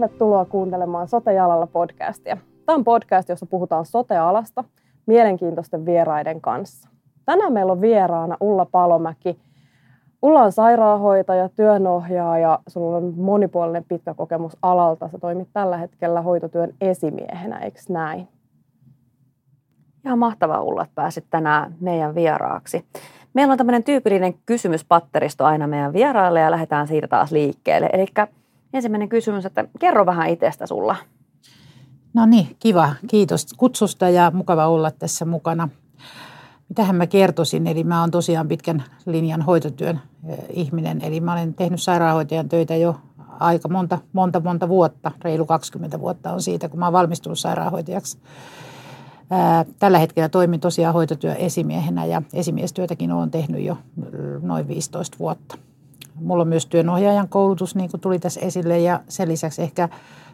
Tervetuloa kuuntelemaan Sote-jalalla podcastia. Tämä on podcast, jossa puhutaan sote-alasta mielenkiintoisten vieraiden kanssa. Tänään meillä on vieraana Ulla Palomäki. Ulla on sairaanhoitaja, työnohjaaja, sulla on monipuolinen pitkä kokemus alalta. Sä toimit tällä hetkellä hoitotyön esimiehenä, eikö näin? Ihan mahtavaa Ulla, että pääsit tänään meidän vieraaksi. Meillä on tämmöinen tyypillinen kysymyspatteristo aina meidän vieraille ja lähdetään siitä taas liikkeelle. Eli ensimmäinen kysymys, että kerro vähän itsestä sulla. No niin, kiva. Kiitos kutsusta ja mukava olla tässä mukana. Mitähän mä kertoisin, eli mä oon tosiaan pitkän linjan hoitotyön ihminen, eli mä olen tehnyt sairaanhoitajan töitä jo aika monta, monta, monta vuotta, reilu 20 vuotta on siitä, kun mä oon valmistunut sairaanhoitajaksi. Tällä hetkellä toimin tosiaan hoitotyön esimiehenä ja esimiestyötäkin olen tehnyt jo noin 15 vuotta. Mulla on myös työnohjaajan koulutus, niin kuin tuli tässä esille, ja sen lisäksi ehkä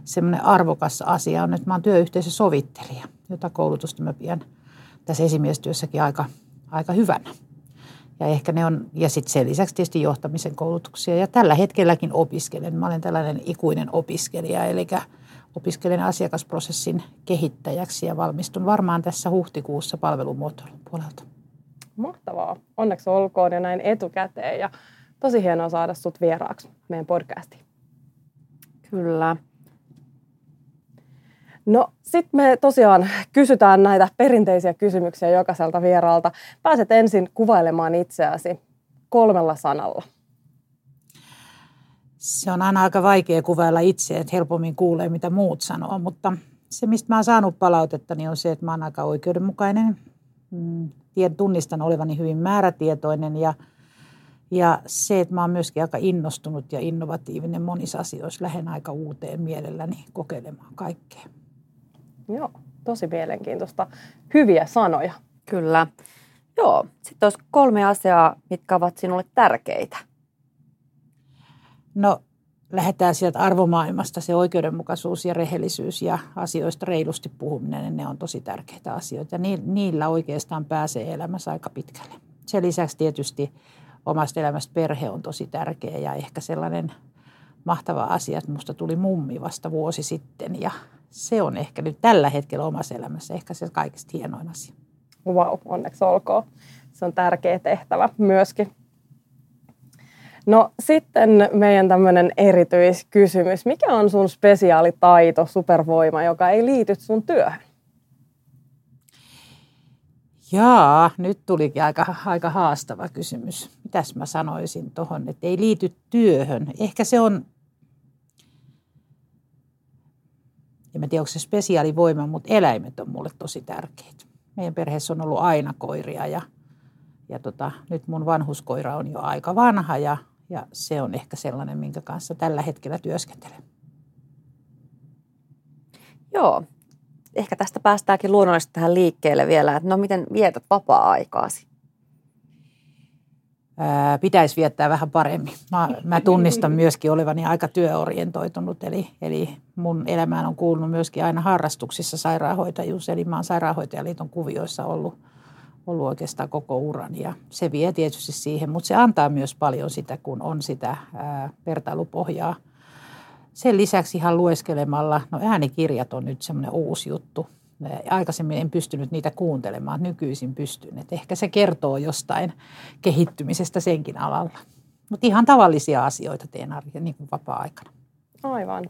semmoinen arvokas asia on, että mä oon työyhteisösovittelija, jota koulutusta mä pidän tässä esimiestyössäkin aika, aika hyvänä. Ja ehkä ne on, ja sitten sen lisäksi tietysti johtamisen koulutuksia. Ja tällä hetkelläkin opiskelen. Mä olen tällainen ikuinen opiskelija, eli opiskelen asiakasprosessin kehittäjäksi ja valmistun varmaan tässä huhtikuussa palvelumuotoilun puolelta. Mahtavaa. Onneksi olkoon ja näin etukäteen. Ja tosi hienoa saada sut vieraaksi meidän podcastiin. Kyllä. No sitten me tosiaan kysytään näitä perinteisiä kysymyksiä jokaiselta vieraalta. Pääset ensin kuvailemaan itseäsi kolmella sanalla. Se on aina aika vaikea kuvailla itse, että helpommin kuulee mitä muut sanoo, mutta se mistä mä oon saanut palautetta niin on se, että mä oon aika oikeudenmukainen. Mm, tunnistan olevani hyvin määrätietoinen ja, ja se, että mä oon myöskin aika innostunut ja innovatiivinen monissa asioissa. Lähden aika uuteen mielelläni kokeilemaan kaikkea. Joo, tosi mielenkiintoista. Hyviä sanoja. Kyllä. Joo, sitten olisi kolme asiaa, mitkä ovat sinulle tärkeitä. No, lähdetään sieltä arvomaailmasta. Se oikeudenmukaisuus ja rehellisyys ja asioista reilusti puhuminen, ne on tosi tärkeitä asioita. Ja niillä oikeastaan pääsee elämässä aika pitkälle. Sen lisäksi tietysti omasta elämästä perhe on tosi tärkeä ja ehkä sellainen mahtava asia, että musta tuli mummi vasta vuosi sitten ja se on ehkä nyt tällä hetkellä omassa elämässä ehkä se kaikista hienoin asia. Wow, onneksi olkoon. Se on tärkeä tehtävä myöskin. No sitten meidän tämmöinen erityiskysymys. Mikä on sun spesiaalitaito, supervoima, joka ei liity sun työhön? Jaa, nyt tulikin aika, aika haastava kysymys. Mitäs mä sanoisin tuohon, että ei liity työhön. Ehkä se on en mä tiedä onko se spesiaalivoima, mutta eläimet on mulle tosi tärkeitä. Meidän perheessä on ollut aina koiria ja, ja tota, nyt mun vanhuskoira on jo aika vanha ja, ja se on ehkä sellainen, minkä kanssa tällä hetkellä työskentelen. Joo, ehkä tästä päästäänkin luonnollisesti tähän liikkeelle vielä, että no miten vietät vapaa-aikaasi? pitäisi viettää vähän paremmin. Mä, mä tunnistan myöskin olevani aika työorientoitunut, eli, eli mun elämään on kuulunut myöskin aina harrastuksissa sairaanhoitajuus, eli mä oon sairaanhoitajaliiton kuvioissa ollut, ollut oikeastaan koko uran ja se vie tietysti siihen, mutta se antaa myös paljon sitä, kun on sitä ää, vertailupohjaa. Sen lisäksi ihan lueskelemalla, no äänikirjat on nyt semmoinen uusi juttu, Aikaisemmin en pystynyt niitä kuuntelemaan, nykyisin pystyn. Et ehkä se kertoo jostain kehittymisestä senkin alalla. Mutta ihan tavallisia asioita teen arjen niin kuin vapaa-aikana. Aivan.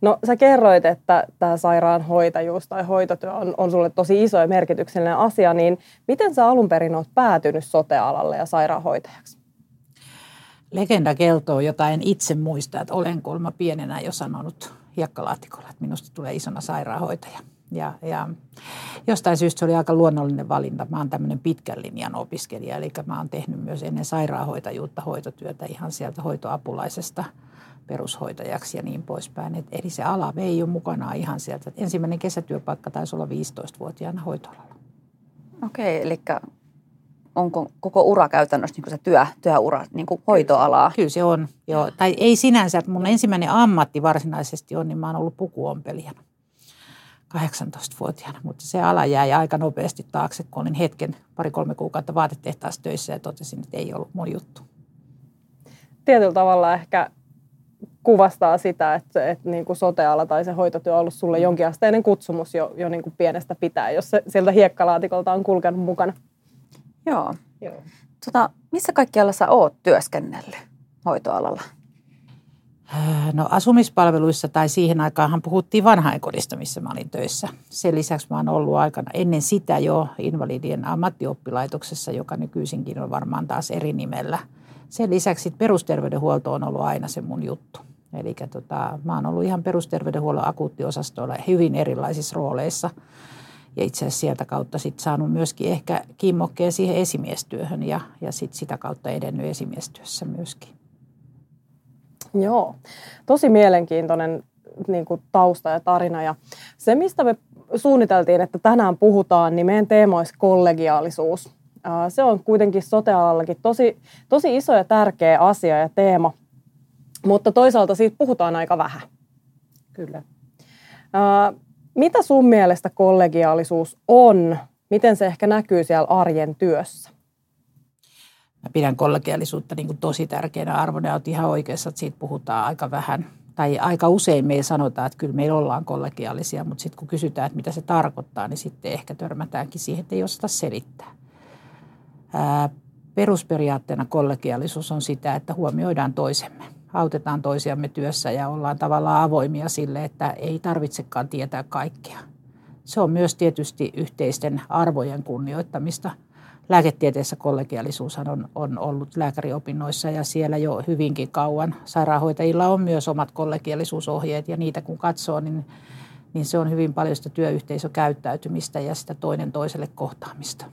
No sä kerroit, että tämä sairaanhoitajuus tai hoitotyö on, on sulle tosi iso ja merkityksellinen asia, niin miten sä alun perin oot päätynyt sotealalle ja sairaanhoitajaksi? Legenda kertoo, jota en itse muista, että olen kolma pienenä jo sanonut hiekkalaatikolla, että minusta tulee isona sairaanhoitaja. Ja, ja jostain syystä se oli aika luonnollinen valinta. Mä oon tämmöinen pitkän linjan opiskelija, eli mä oon tehnyt myös ennen sairaanhoitajuutta hoitotyötä ihan sieltä hoitoapulaisesta perushoitajaksi ja niin poispäin. Et, eli se ala vei jo mukanaan ihan sieltä. Ensimmäinen kesätyöpaikka taisi olla 15-vuotiaana hoitoalalla. Okei, eli onko koko ura käytännössä niin se työ, työura, niin kuin hoitoalaa? Kyllä se on, joo. Tai ei sinänsä, että mun ensimmäinen ammatti varsinaisesti on, niin mä oon ollut pukuompelijana. 18-vuotiaana, mutta se ala jäi aika nopeasti taakse, kun olin hetken, pari-kolme kuukautta vaatetehtaassa töissä ja totesin, että ei ollut mun juttu. Tietyllä tavalla ehkä kuvastaa sitä, että, että niin kuin soteala tai se hoitotyö on ollut sulle jonkinasteinen kutsumus jo, jo niin kuin pienestä pitää, jos se sieltä hiekkalaatikolta on kulkenut mukana. Joo. Joo. Tota, missä kaikkialla sä oot työskennellyt hoitoalalla? No asumispalveluissa tai siihen aikaanhan puhuttiin vanhainkodista, missä mä olin töissä. Sen lisäksi mä oon ollut aikana ennen sitä jo invalidien ammattioppilaitoksessa, joka nykyisinkin on varmaan taas eri nimellä. Sen lisäksi perusterveydenhuolto on ollut aina se mun juttu. Eli tota, mä oon ollut ihan perusterveydenhuollon akuuttiosastoilla hyvin erilaisissa rooleissa. Ja itse asiassa sieltä kautta sitten saanut myöskin ehkä kimmokkeen siihen esimiestyöhön ja, ja sit sitä kautta edennyt esimiestyössä myöskin. Joo, tosi mielenkiintoinen niin kuin tausta ja tarina. Ja se, mistä me suunniteltiin, että tänään puhutaan, niin meidän teema olisi kollegiaalisuus. Se on kuitenkin sotealallakin tosi, tosi iso ja tärkeä asia ja teema, mutta toisaalta siitä puhutaan aika vähän. Kyllä. Mitä sun mielestä kollegiaalisuus on? Miten se ehkä näkyy siellä arjen työssä? Mä pidän kollegiaalisuutta niin kuin tosi tärkeänä arvona ja olet ihan oikeassa, että siitä puhutaan aika vähän. Tai aika usein me sanotaan, että kyllä meillä ollaan kollegiaalisia, mutta sitten kun kysytään, että mitä se tarkoittaa, niin sitten ehkä törmätäänkin siihen, että ei osata selittää. Ää, perusperiaatteena kollegiaalisuus on sitä, että huomioidaan toisemme. Autetaan toisiamme työssä ja ollaan tavallaan avoimia sille, että ei tarvitsekaan tietää kaikkea. Se on myös tietysti yhteisten arvojen kunnioittamista – lääketieteessä kollegiaalisuushan on, on ollut lääkäriopinnoissa ja siellä jo hyvinkin kauan. Sairaanhoitajilla on myös omat kollegiaalisuusohjeet ja niitä kun katsoo, niin, niin se on hyvin paljon sitä työyhteisökäyttäytymistä ja sitä toinen toiselle kohtaamista.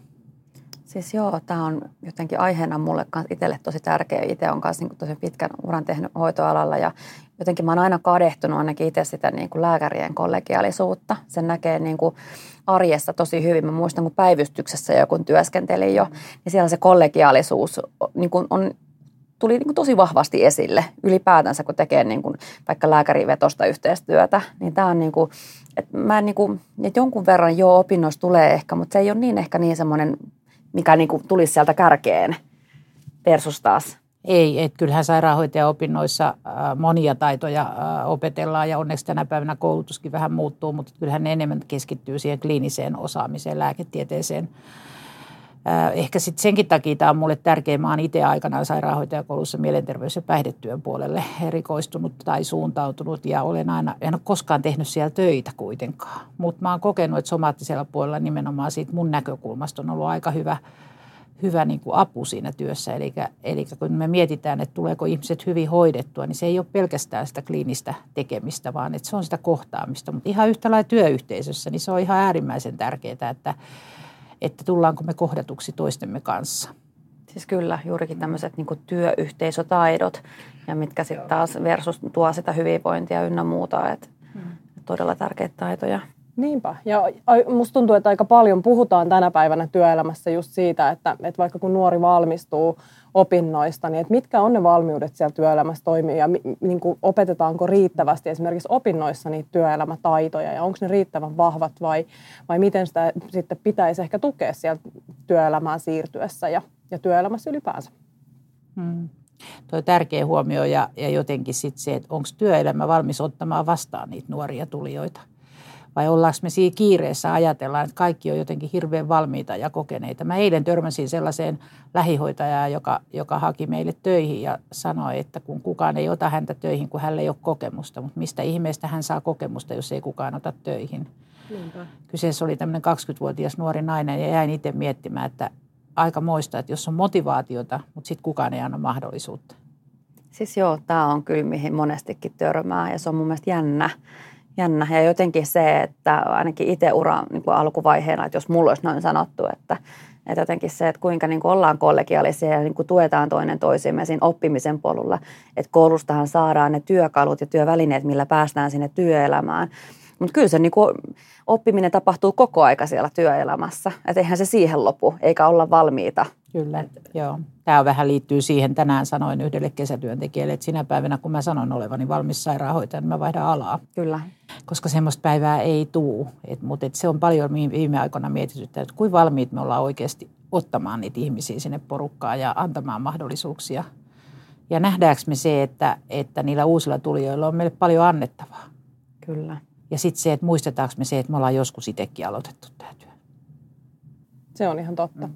Siis joo, tämä on jotenkin aiheena mulle itselle tosi tärkeä. Itse olen kanssa niin tosi pitkän uran tehnyt hoitoalalla ja jotenkin mä oon aina kadehtunut ainakin itse sitä niin kuin lääkärien kollegiaalisuutta. Sen näkee niin kuin arjessa tosi hyvin. Mä muistan, kun päivystyksessä jo kun työskentelin jo, niin siellä se kollegiaalisuus niin kuin on tuli niin kuin tosi vahvasti esille ylipäätänsä, kun tekee niin kuin vaikka lääkärivetosta yhteistyötä. Niin tämä on niin kuin, että mä niin kuin, että jonkun verran jo opinnoissa tulee ehkä, mutta se ei ole niin ehkä niin semmoinen, mikä niin kuin tulisi sieltä kärkeen versus taas ei, että kyllähän sairaanhoitajaopinnoissa äh, monia taitoja äh, opetellaan ja onneksi tänä päivänä koulutuskin vähän muuttuu, mutta kyllähän ne enemmän keskittyy siihen kliiniseen osaamiseen, lääketieteeseen. Äh, ehkä sitten senkin takia tämä on mulle tärkeä. Mä oon itse aikanaan sairaanhoitajakoulussa mielenterveys- ja päihdetyön puolelle erikoistunut tai suuntautunut ja olen aina, en ole koskaan tehnyt siellä töitä kuitenkaan. Mutta mä oon kokenut, että somaattisella puolella nimenomaan siitä mun näkökulmasta on ollut aika hyvä – hyvä niin kuin apu siinä työssä. Eli, eli kun me mietitään, että tuleeko ihmiset hyvin hoidettua, niin se ei ole pelkästään sitä kliinistä tekemistä, vaan että se on sitä kohtaamista. Mutta ihan yhtä lailla työyhteisössä, niin se on ihan äärimmäisen tärkeää, että, että tullaanko me kohdatuksi toistemme kanssa. Siis kyllä, juurikin tämmöiset niin työyhteisötaidot, ja mitkä sitten taas versus tuo sitä hyvinvointia ynnä muuta, että hmm. todella tärkeitä taitoja. Niinpä. Ja musta tuntuu, että aika paljon puhutaan tänä päivänä työelämässä just siitä, että, että vaikka kun nuori valmistuu opinnoista, niin että mitkä on ne valmiudet siellä työelämässä toimia ja niin kuin opetetaanko riittävästi esimerkiksi opinnoissa niitä työelämätaitoja ja onko ne riittävän vahvat vai, vai miten sitä sitten pitäisi ehkä tukea siellä työelämään siirtyessä ja, ja työelämässä ylipäänsä. Hmm. Tuo on tärkeä huomio ja, ja jotenkin sitten se, että onko työelämä valmis ottamaan vastaan niitä nuoria tulijoita – vai ollaanko me siinä kiireessä ajatellaan, että kaikki on jotenkin hirveän valmiita ja kokeneita. Mä eilen törmäsin sellaiseen lähihoitajaan, joka, joka haki meille töihin ja sanoi, että kun kukaan ei ota häntä töihin, kun hänellä ei ole kokemusta. Mutta mistä ihmeestä hän saa kokemusta, jos ei kukaan ota töihin? Niinpä. Kyseessä oli tämmöinen 20-vuotias nuori nainen ja jäin itse miettimään, että aika moista, että jos on motivaatiota, mutta sitten kukaan ei anna mahdollisuutta. Siis joo, tämä on kyllä mihin monestikin törmää ja se on mun mielestä jännä jännä. Ja jotenkin se, että ainakin itse uran niin kuin alkuvaiheena, että jos mulla olisi noin sanottu, että, että jotenkin se, että kuinka niin kuin ollaan kollegiaalisia ja niin kuin tuetaan toinen toisiimme siinä oppimisen polulla. Että koulustahan saadaan ne työkalut ja työvälineet, millä päästään sinne työelämään. Mutta kyllä se niin kuin oppiminen tapahtuu koko aika siellä työelämässä. Että eihän se siihen lopu, eikä olla valmiita. Kyllä, joo. Tämä on vähän liittyy siihen, tänään sanoin yhdelle kesätyöntekijälle, että sinä päivänä kun mä sanon olevani valmis sairaanhoitaja, niin mä vaihdan alaa. Kyllä. Koska semmoista päivää ei tuu. Et, mutta et se on paljon viime aikoina mietityttä, että kuinka valmiit me ollaan oikeasti ottamaan niitä ihmisiä sinne porukkaan ja antamaan mahdollisuuksia Ja nähdäänkö me se, että, että niillä uusilla tulijoilla on meille paljon annettavaa. Kyllä. Ja sitten se, että muistetaanko me se, että me ollaan joskus itsekin aloitettu tämä työ. Se on ihan totta. Mm.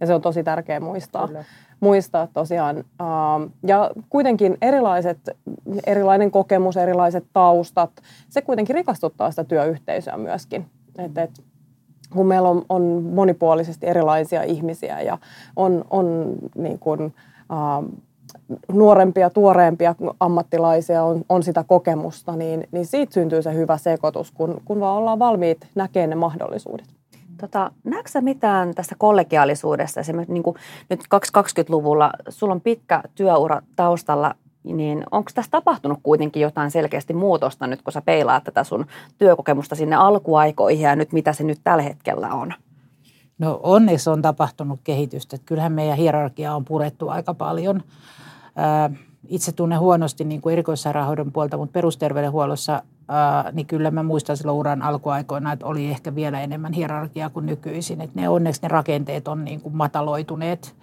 Ja se on tosi tärkeä muistaa. Kyllä. Muistaa tosiaan. Ja kuitenkin erilaiset, erilainen kokemus, erilaiset taustat, se kuitenkin rikastuttaa sitä työyhteisöä myöskin. Et, et, kun meillä on, on monipuolisesti erilaisia ihmisiä ja on, on niin kuin, nuorempia, tuoreempia ammattilaisia, on, on sitä kokemusta, niin, niin siitä syntyy se hyvä sekoitus, kun, kun vaan ollaan valmiit näkemään ne mahdollisuudet. Tota, näetkö mitään tästä kollegiaalisuudesta? Esimerkiksi niin kuin nyt 2020-luvulla sulla on pitkä työura taustalla, niin onko tässä tapahtunut kuitenkin jotain selkeästi muutosta nyt, kun sä peilaat tätä sun työkokemusta sinne alkuaikoihin ja nyt mitä se nyt tällä hetkellä on? No onneksi on tapahtunut kehitystä. Kyllähän meidän hierarkia on purettu aika paljon. Itse tunnen huonosti niin kuin erikoissairaanhoidon puolta, mutta perusterveydenhuollossa niin kyllä mä muistan silloin uran alkuaikoina, että oli ehkä vielä enemmän hierarkiaa kuin nykyisin. Että ne onneksi ne rakenteet on niin kuin mataloituneet.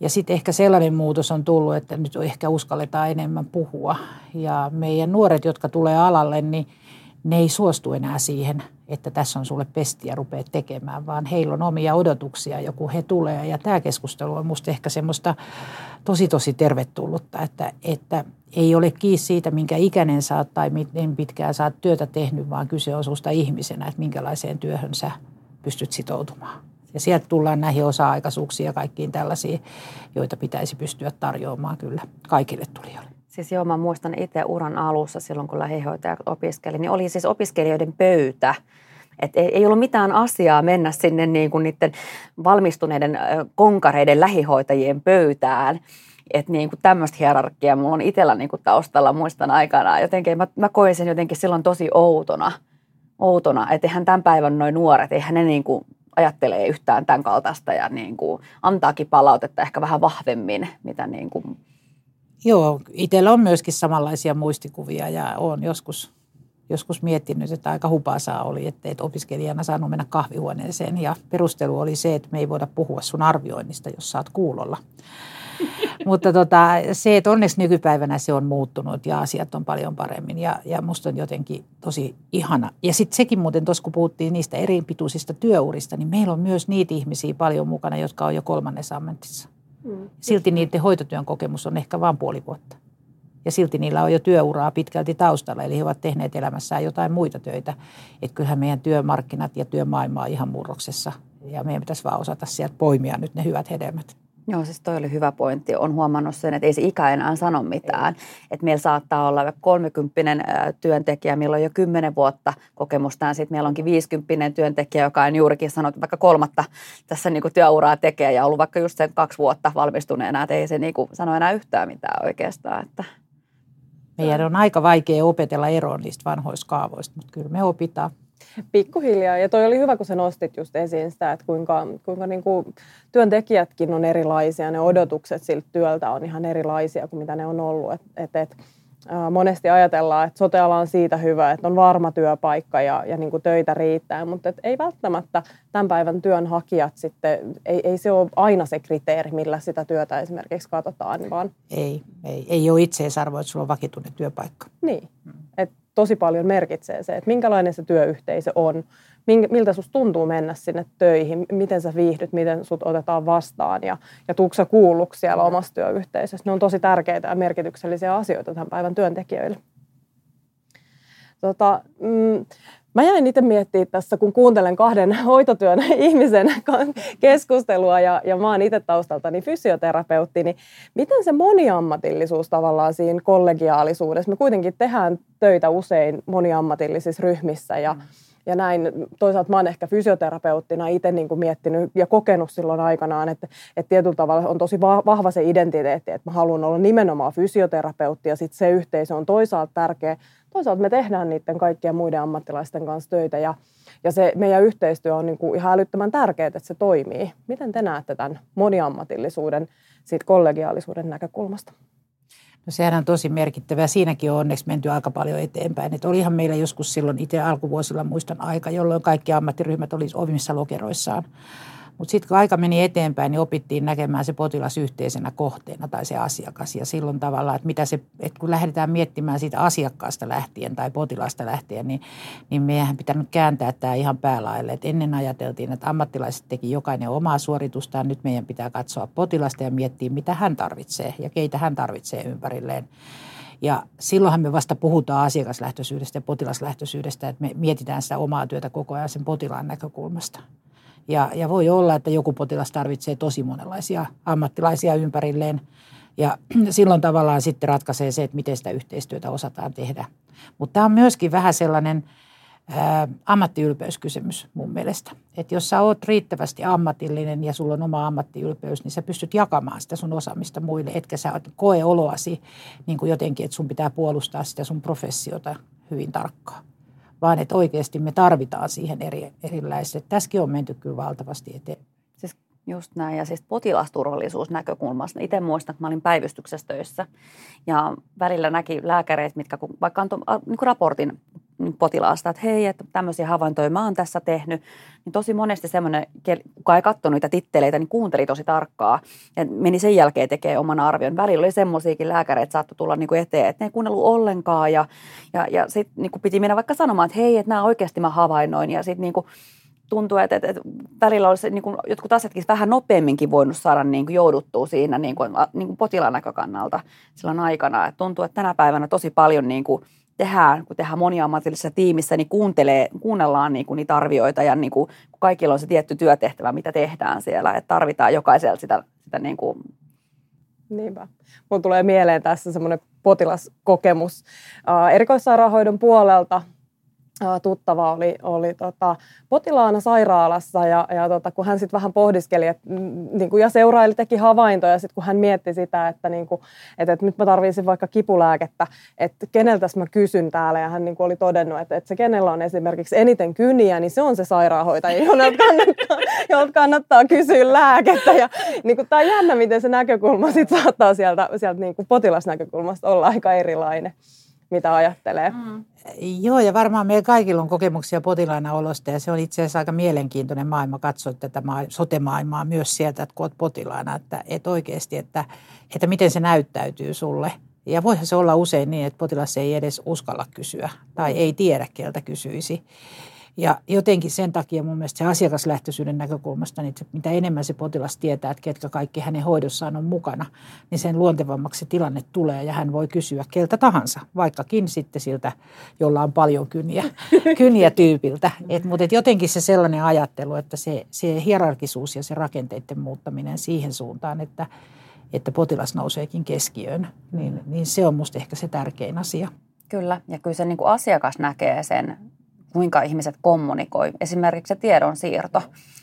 Ja sitten ehkä sellainen muutos on tullut, että nyt ehkä uskalletaan enemmän puhua. Ja meidän nuoret, jotka tulee alalle, niin ne ei suostu enää siihen, että tässä on sulle pestiä rupeat tekemään, vaan heillä on omia odotuksia, joku he tulee. Ja tämä keskustelu on musta ehkä semmoista tosi tosi tervetullutta, että, että ei ole kiinni siitä, minkä ikäinen sä oot tai miten pitkään sä oot työtä tehnyt, vaan kyse on susta ihmisenä, että minkälaiseen työhön sä pystyt sitoutumaan. Ja sieltä tullaan näihin osa-aikaisuuksiin ja kaikkiin tällaisiin, joita pitäisi pystyä tarjoamaan kyllä kaikille tulijoille. Siis joo, mä muistan itse uran alussa silloin, kun lähihoitaja opiskeli, niin oli siis opiskelijoiden pöytä. Et ei ollut mitään asiaa mennä sinne niin kuin niiden valmistuneiden konkareiden lähihoitajien pöytään. Että niin kuin tämmöistä hierarkiaa mulla on itsellä niin kuin taustalla, muistan aikana. Jotenkin mä, mä koin sen jotenkin silloin tosi outona. outona. Että eihän tämän päivän noin nuoret, eihän ne niin kuin ajattelee yhtään tämän kaltaista ja niin kuin antaakin palautetta ehkä vähän vahvemmin, mitä niin kuin Joo, itsellä on myöskin samanlaisia muistikuvia ja olen joskus, joskus miettinyt, että aika hupaasaa oli, että et opiskelijana saanut mennä kahvihuoneeseen ja perustelu oli se, että me ei voida puhua sun arvioinnista, jos saat kuulolla. Mutta tota, se, että onneksi nykypäivänä se on muuttunut ja asiat on paljon paremmin ja, ja musta on jotenkin tosi ihana. Ja sitten sekin muuten tuossa, kun puhuttiin niistä eri pituisista työurista, niin meillä on myös niitä ihmisiä paljon mukana, jotka on jo kolmannessa ammatissa. Mm. Silti niiden hoitotyön kokemus on ehkä vain puoli vuotta. Ja silti niillä on jo työuraa pitkälti taustalla, eli he ovat tehneet elämässään jotain muita töitä. Että kyllähän meidän työmarkkinat ja työmaailma on ihan murroksessa. Ja meidän pitäisi vaan osata sieltä poimia nyt ne hyvät hedelmät. Joo, siis toi oli hyvä pointti. On huomannut sen, että ei se ikä enää sano mitään. Että meillä saattaa olla 30 työntekijä, millä on jo 10 vuotta kokemusta. Ja sitten meillä onkin 50 työntekijä, joka on juurikin sanonut, että vaikka kolmatta tässä niinku työuraa tekee ja ollut vaikka just sen kaksi vuotta valmistuneena. Että ei se niinku sano enää yhtään mitään oikeastaan. Että meidän on aika vaikea opetella eroon niistä vanhoista kaavoista, mutta kyllä me opitaan. Pikkuhiljaa. Ja toi oli hyvä, kun sä nostit just esiin sitä, että kuinka, kuinka niin kuin työntekijätkin on erilaisia. Ne odotukset siltä työltä on ihan erilaisia kuin mitä ne on ollut. Et, et, et, monesti ajatellaan, että sote on siitä hyvä, että on varma työpaikka ja, ja niin kuin töitä riittää, mutta et ei välttämättä tämän päivän työnhakijat sitten, ei, ei se ole aina se kriteeri, millä sitä työtä esimerkiksi katsotaan. Vaan... Ei, ei, ei ole itseisarvo, että sulla on vakituinen työpaikka. Niin, hmm. Tosi paljon merkitsee se, että minkälainen se työyhteisö on, miltä susta tuntuu mennä sinne töihin, miten sä viihdyt, miten sut otetaan vastaan ja, ja tuukko sä kuulluksi siellä omassa työyhteisössä. Ne on tosi tärkeitä ja merkityksellisiä asioita tämän päivän työntekijöille. Tota, mm, Mä jäin itse miettimään tässä, kun kuuntelen kahden hoitotyön ihmisen keskustelua ja, ja mä oon itse taustaltani fysioterapeutti, niin miten se moniammatillisuus tavallaan siinä kollegiaalisuudessa, me kuitenkin tehdään töitä usein moniammatillisissa ryhmissä ja, mm. ja näin. Toisaalta mä oon ehkä fysioterapeuttina itse niin kuin miettinyt ja kokenut silloin aikanaan, että, että tietyllä tavalla on tosi vahva se identiteetti, että mä haluan olla nimenomaan fysioterapeutti ja sitten se yhteisö on toisaalta tärkeä, toisaalta me tehdään niiden kaikkien muiden ammattilaisten kanssa töitä ja, ja se meidän yhteistyö on niin kuin ihan älyttömän tärkeää, että se toimii. Miten te näette tämän moniammatillisuuden siitä kollegiaalisuuden näkökulmasta? No sehän on tosi merkittävää. Siinäkin on onneksi menty aika paljon eteenpäin. Et olihan meillä joskus silloin itse alkuvuosilla muistan aika, jolloin kaikki ammattiryhmät olisivat omissa lokeroissaan. Mutta sitten kun aika meni eteenpäin, niin opittiin näkemään se potilas yhteisenä kohteena tai se asiakas. Ja silloin tavallaan, että, mitä se, että kun lähdetään miettimään siitä asiakkaasta lähtien tai potilasta lähtien, niin, niin meidän pitänyt kääntää tämä ihan päälaille. Et ennen ajateltiin, että ammattilaiset teki jokainen omaa suoritustaan. Nyt meidän pitää katsoa potilasta ja miettiä, mitä hän tarvitsee ja keitä hän tarvitsee ympärilleen. Ja silloinhan me vasta puhutaan asiakaslähtöisyydestä ja potilaslähtöisyydestä, että me mietitään sitä omaa työtä koko ajan sen potilaan näkökulmasta. Ja, ja voi olla, että joku potilas tarvitsee tosi monenlaisia ammattilaisia ympärilleen. Ja silloin tavallaan sitten ratkaisee se, että miten sitä yhteistyötä osataan tehdä. Mutta tämä on myöskin vähän sellainen ää, ammattiylpeyskysymys mun mielestä. Että jos sä oot riittävästi ammatillinen ja sulla on oma ammattiylpeys, niin sä pystyt jakamaan sitä sun osaamista muille. Etkä sä koe oloasi niin kuin jotenkin, että sun pitää puolustaa sitä sun professiota hyvin tarkkaan vaan että oikeasti me tarvitaan siihen eri, erilaiset. Tässäkin on menty kyllä valtavasti eteen. Siis just näin, ja siis potilasturvallisuus näkökulmasta. Itse muistan, että mä olin päivystyksessä töissä, ja välillä näki lääkäreitä, mitkä vaikka antoi niin raportin potilaasta, että hei, että tämmöisiä havaintoja mä oon tässä tehnyt, niin tosi monesti semmoinen, kuka ei katsonut niitä titteleitä, niin kuunteli tosi tarkkaa ja meni sen jälkeen tekemään oman arvion. Välillä oli semmoisiakin lääkäreitä, saattoi tulla niin kuin eteen, että ne ei kuunnellut ollenkaan ja, ja, ja sitten niin piti mennä vaikka sanomaan, että hei, että nämä oikeasti mä havainnoin ja sitten niin kuin tuntuu, että, että, että välillä olisi niin kuin, jotkut asiatkin vähän nopeamminkin voinut saada niin kuin jouduttua siinä niin kuin, niin kuin potilaan näkökannalta silloin aikana. Että tuntuu, että tänä päivänä tosi paljon niin kuin, tehdään, kun tehdään moniammatillisessa tiimissä, niin kuuntelee, kuunnellaan niin kuin niitä arvioita ja niin kuin, kun kaikilla on se tietty työtehtävä, mitä tehdään siellä, että tarvitaan jokaiselta sitä, sitä niin kuin Niinpä. Mun tulee mieleen tässä semmoinen potilaskokemus erikoissairaanhoidon puolelta tuttava oli, oli tota, potilaana sairaalassa ja, ja tota, kun hän sitten vähän pohdiskeli et, mm, niin kuin, ja seuraili, teki havaintoja, sit kun hän mietti sitä, että, niin kuin, että, että nyt mä tarvitsin vaikka kipulääkettä, että keneltäs mä kysyn täällä? Ja hän niin kuin, oli todennut, että, että se kenellä on esimerkiksi eniten kyniä, niin se on se sairaanhoitaja, jolta kannattaa, jolta kannattaa kysyä lääkettä. Ja niin kuin, tämä on jännä, miten se näkökulma sit saattaa sieltä, sieltä niin kuin potilasnäkökulmasta olla aika erilainen mitä ajattelee. Mm. Joo, ja varmaan meillä kaikilla on kokemuksia potilaana olosta, ja se on itse asiassa aika mielenkiintoinen maailma katsoa tätä sote-maailmaa myös sieltä, että kun olet potilaana, että, että oikeasti, että, että miten se näyttäytyy sulle. Ja voihan se olla usein niin, että potilas ei edes uskalla kysyä tai ei tiedä, keltä kysyisi. Ja jotenkin sen takia mun mielestä se asiakaslähtöisyyden näkökulmasta, niin että mitä enemmän se potilas tietää, että ketkä kaikki hänen hoidossaan on mukana, niin sen luontevammaksi se tilanne tulee ja hän voi kysyä keltä tahansa, vaikkakin sitten siltä, jolla on paljon kyniä, kyniä tyypiltä. Et, mutta et jotenkin se sellainen ajattelu, että se, se hierarkisuus ja se rakenteiden muuttaminen siihen suuntaan, että, että potilas nouseekin keskiöön, niin, niin se on musta ehkä se tärkein asia. Kyllä, ja kyllä se niin kuin asiakas näkee sen kuinka ihmiset kommunikoi. Esimerkiksi se tiedonsiirto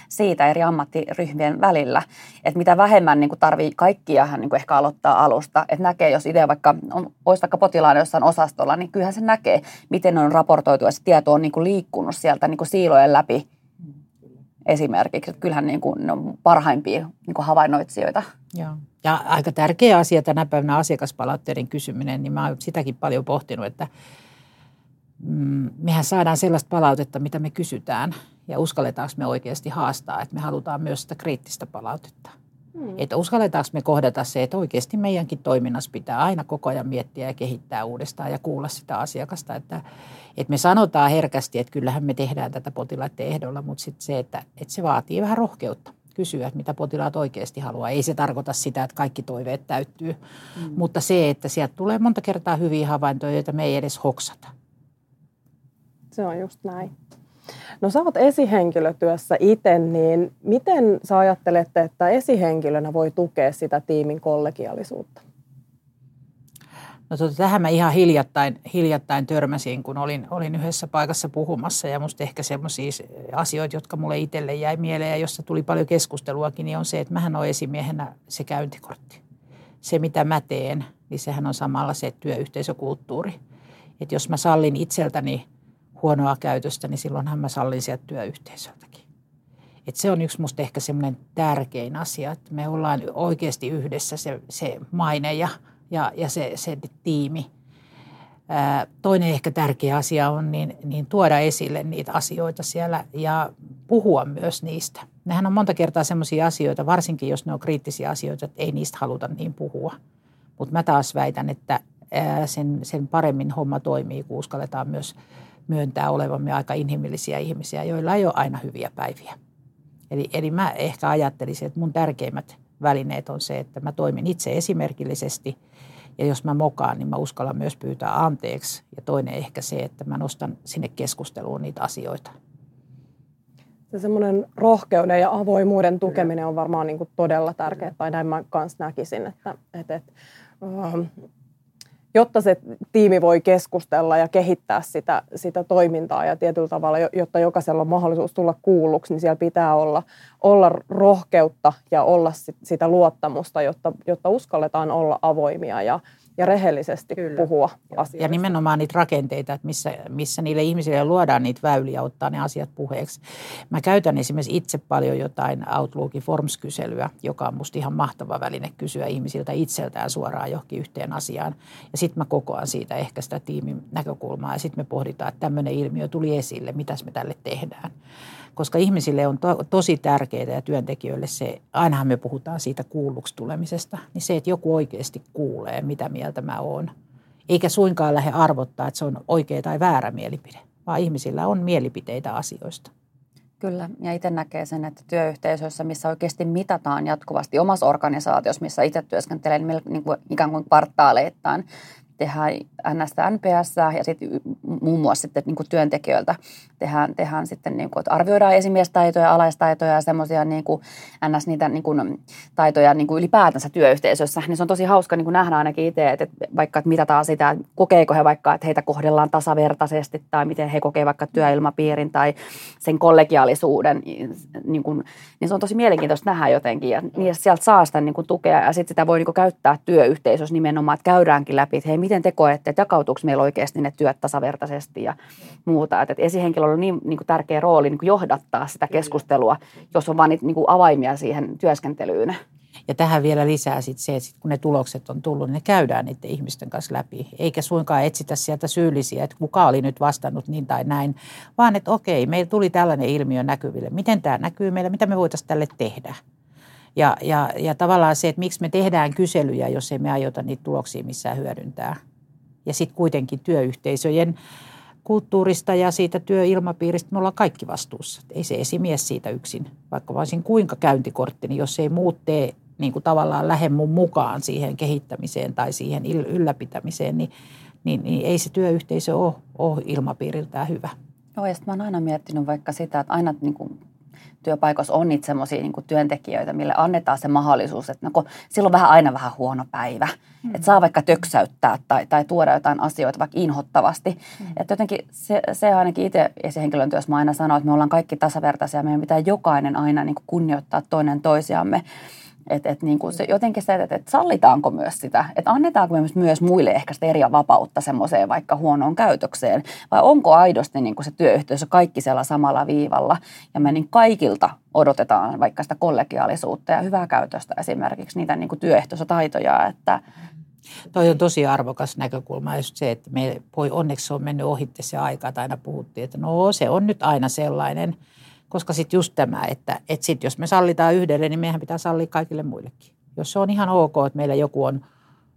siitä eri ammattiryhmien välillä, että mitä vähemmän niin tarvii kaikkia niin kuin ehkä aloittaa alusta. Että näkee, jos idea vaikka on, olisi vaikka potilaan jossain osastolla, niin kyllähän se näkee, miten on raportoitu ja se tieto on niin liikkunut sieltä niin siilojen läpi esimerkiksi. Että kyllähän niin kuin, ne on parhaimpia niin kuin havainnoitsijoita. Joo. Ja aika tärkeä asia tänä päivänä asiakaspalautteiden kysyminen, niin mä oon sitäkin paljon pohtinut, että Mm, mehän saadaan sellaista palautetta, mitä me kysytään ja uskalletaanko me oikeasti haastaa, että me halutaan myös sitä kriittistä palautetta. Hmm. Että uskalletaanko me kohdata se, että oikeasti meidänkin toiminnassa pitää aina koko ajan miettiä ja kehittää uudestaan ja kuulla sitä asiakasta. Että, että me sanotaan herkästi, että kyllähän me tehdään tätä potilaiden ehdolla, mutta sitten se, että, että se vaatii vähän rohkeutta kysyä, että mitä potilaat oikeasti haluaa. Ei se tarkoita sitä, että kaikki toiveet täyttyy, hmm. mutta se, että sieltä tulee monta kertaa hyviä havaintoja, joita me ei edes hoksata. Se on just näin. No sä oot esihenkilötyössä itse, niin miten sä ajattelet, että esihenkilönä voi tukea sitä tiimin kollegiaalisuutta? No tota, tähän mä ihan hiljattain, hiljattain törmäsin, kun olin, olin yhdessä paikassa puhumassa ja musta ehkä semmoisia asioita, jotka mulle itselle jäi mieleen ja jossa tuli paljon keskusteluakin, niin on se, että mähän on esimiehenä se käyntikortti. Se, mitä mä teen, niin sehän on samalla se työyhteisökulttuuri. Että jos mä sallin itseltäni huonoa käytöstä, niin silloinhan mä sallin sieltä työyhteisöltäkin. Et se on yksi musta ehkä semmoinen tärkein asia, että me ollaan oikeasti yhdessä se, se maine ja, ja, ja se, se tiimi. Ää, toinen ehkä tärkeä asia on niin, niin tuoda esille niitä asioita siellä ja puhua myös niistä. Nehän on monta kertaa sellaisia asioita, varsinkin jos ne on kriittisiä asioita, että ei niistä haluta niin puhua. Mutta mä taas väitän, että sen, sen paremmin homma toimii, kun uskalletaan myös myöntää olevamme aika inhimillisiä ihmisiä, joilla ei ole aina hyviä päiviä. Eli, eli mä ehkä ajattelisin, että mun tärkeimmät välineet on se, että mä toimin itse esimerkillisesti ja jos mä mokaan, niin mä uskallan myös pyytää anteeksi. Ja toinen ehkä se, että mä nostan sinne keskusteluun niitä asioita. Se semmoinen rohkeuden ja avoimuuden tukeminen on varmaan niin kuin todella tärkeää, tai näin mä kanssa näkisin, että, että, että ähm, jotta se tiimi voi keskustella ja kehittää sitä, sitä toimintaa ja tietyllä tavalla, jotta jokaisella on mahdollisuus tulla kuulluksi, niin siellä pitää olla, olla rohkeutta ja olla sit, sitä luottamusta, jotta, jotta uskalletaan olla avoimia ja, ja rehellisesti Kyllä. puhua asioista. Ja nimenomaan niitä rakenteita, että missä, missä niille ihmisille luodaan niitä väyliä ottaa ne asiat puheeksi. Mä käytän esimerkiksi itse paljon jotain Outlookin Forms-kyselyä, joka on musta ihan mahtava väline kysyä ihmisiltä itseltään suoraan johonkin yhteen asiaan. Ja sitten mä kokoan siitä ehkä sitä tiimin näkökulmaa ja sitten me pohditaan, että tämmöinen ilmiö tuli esille, mitäs me tälle tehdään koska ihmisille on to, tosi tärkeää ja työntekijöille se, ainahan me puhutaan siitä kuulluksi tulemisesta, niin se, että joku oikeasti kuulee, mitä mieltä mä oon, eikä suinkaan lähde arvottaa, että se on oikea tai väärä mielipide, vaan ihmisillä on mielipiteitä asioista. Kyllä, ja itse näkee sen, että työyhteisöissä, missä oikeasti mitataan jatkuvasti omassa organisaatiossa, missä itse työskentelen niin kuin ikään kuin kvartaaleittain, tehdään NStä NPS ja sitten muun muassa sitten niin kuin työntekijöiltä tehdään, tehdään sitten, niin kuin, että arvioidaan esimiestaitoja, alaistaitoja ja semmoisia niin NS niitä niin kuin, taitoja niin kuin ylipäätänsä työyhteisössä. Niin se on tosi hauska niin kuin nähdä ainakin itse, että, että vaikka että mitataan sitä, että kokeeko he vaikka, että heitä kohdellaan tasavertaisesti tai miten he kokevat vaikka työilmapiirin tai sen kollegiaalisuuden, niin, kuin, niin se on tosi mielenkiintoista nähdä jotenkin ja niin sieltä saa sitä niin kuin, tukea ja sitten sitä voi niin kuin, käyttää työyhteisössä nimenomaan, että käydäänkin läpi, että hei, miten te koette, että jakautuuko meillä oikeasti ne työt tasavertaisesti ja muuta. Että, että esihenkilöllä on niin, niin kuin tärkeä rooli niin kuin johdattaa sitä keskustelua, jos on vain niin kuin avaimia siihen työskentelyyn. Ja tähän vielä lisää sit se, että sit kun ne tulokset on tullut, niin ne käydään niiden ihmisten kanssa läpi. Eikä suinkaan etsitä sieltä syyllisiä, että kuka oli nyt vastannut niin tai näin, vaan että okei, meillä tuli tällainen ilmiö näkyville. Miten tämä näkyy meillä, mitä me voitaisiin tälle tehdä? Ja, ja, ja tavallaan se, että miksi me tehdään kyselyjä, jos ei me aiota niitä tuloksia missään hyödyntää. Ja sitten kuitenkin työyhteisöjen kulttuurista ja siitä työilmapiiristä me ollaan kaikki vastuussa. Ei se esimies siitä yksin, vaikka voisin kuinka käyntikortti, niin jos ei muut tee niin kuin tavallaan lähde mun mukaan siihen kehittämiseen tai siihen ylläpitämiseen, niin, niin, niin ei se työyhteisö ole, ole ilmapiiriltään hyvä. Joo, ja mä oon aina miettinyt vaikka sitä, että aina niin kuin työpaikoissa on niitä semmoisia niin työntekijöitä, mille annetaan se mahdollisuus, että no, silloin on vähän aina vähän huono päivä. Mm. Että saa vaikka töksäyttää tai, tai tuoda jotain asioita vaikka inhottavasti. Mm. Että jotenkin se, se ainakin itse esihenkilön työssä mä aina sanon, että me ollaan kaikki tasavertaisia. Meidän pitää jokainen aina niin kunnioittaa toinen toisiamme. Että et niin kuin se, jotenkin se, että et sallitaanko myös sitä, että annetaanko myös, myös muille ehkä sitä eri vapautta semmoiseen vaikka huonoon käytökseen, vai onko aidosti niin kuin se työyhteisö kaikki siellä samalla viivalla, ja me niin kaikilta odotetaan vaikka sitä kollegiaalisuutta ja hyvää käytöstä esimerkiksi niitä niin kuin taitoja, että Toi on tosi arvokas näkökulma, just se, että me voi onneksi on mennyt ohitte se aika, että aina puhuttiin, että no se on nyt aina sellainen – koska sitten just tämä, että, että sit jos me sallitaan yhdelle, niin meidän pitää sallia kaikille muillekin. Jos se on ihan ok, että meillä joku on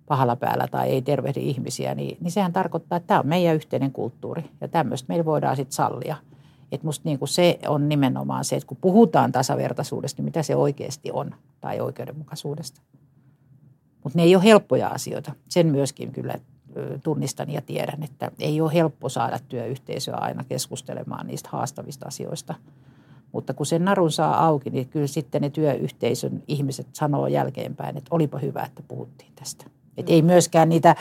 pahalla päällä tai ei tervehdi ihmisiä, niin, niin sehän tarkoittaa, että tämä on meidän yhteinen kulttuuri. Ja tämmöistä meillä voidaan sitten sallia. Että musta niin se on nimenomaan se, että kun puhutaan tasavertaisuudesta, niin mitä se oikeasti on tai oikeudenmukaisuudesta. Mutta ne ei ole helppoja asioita. Sen myöskin kyllä tunnistan ja tiedän, että ei ole helppo saada työyhteisöä aina keskustelemaan niistä haastavista asioista – mutta kun sen narun saa auki, niin kyllä sitten ne työyhteisön ihmiset sanoo jälkeenpäin, että olipa hyvä, että puhuttiin tästä. Että ei myöskään niitä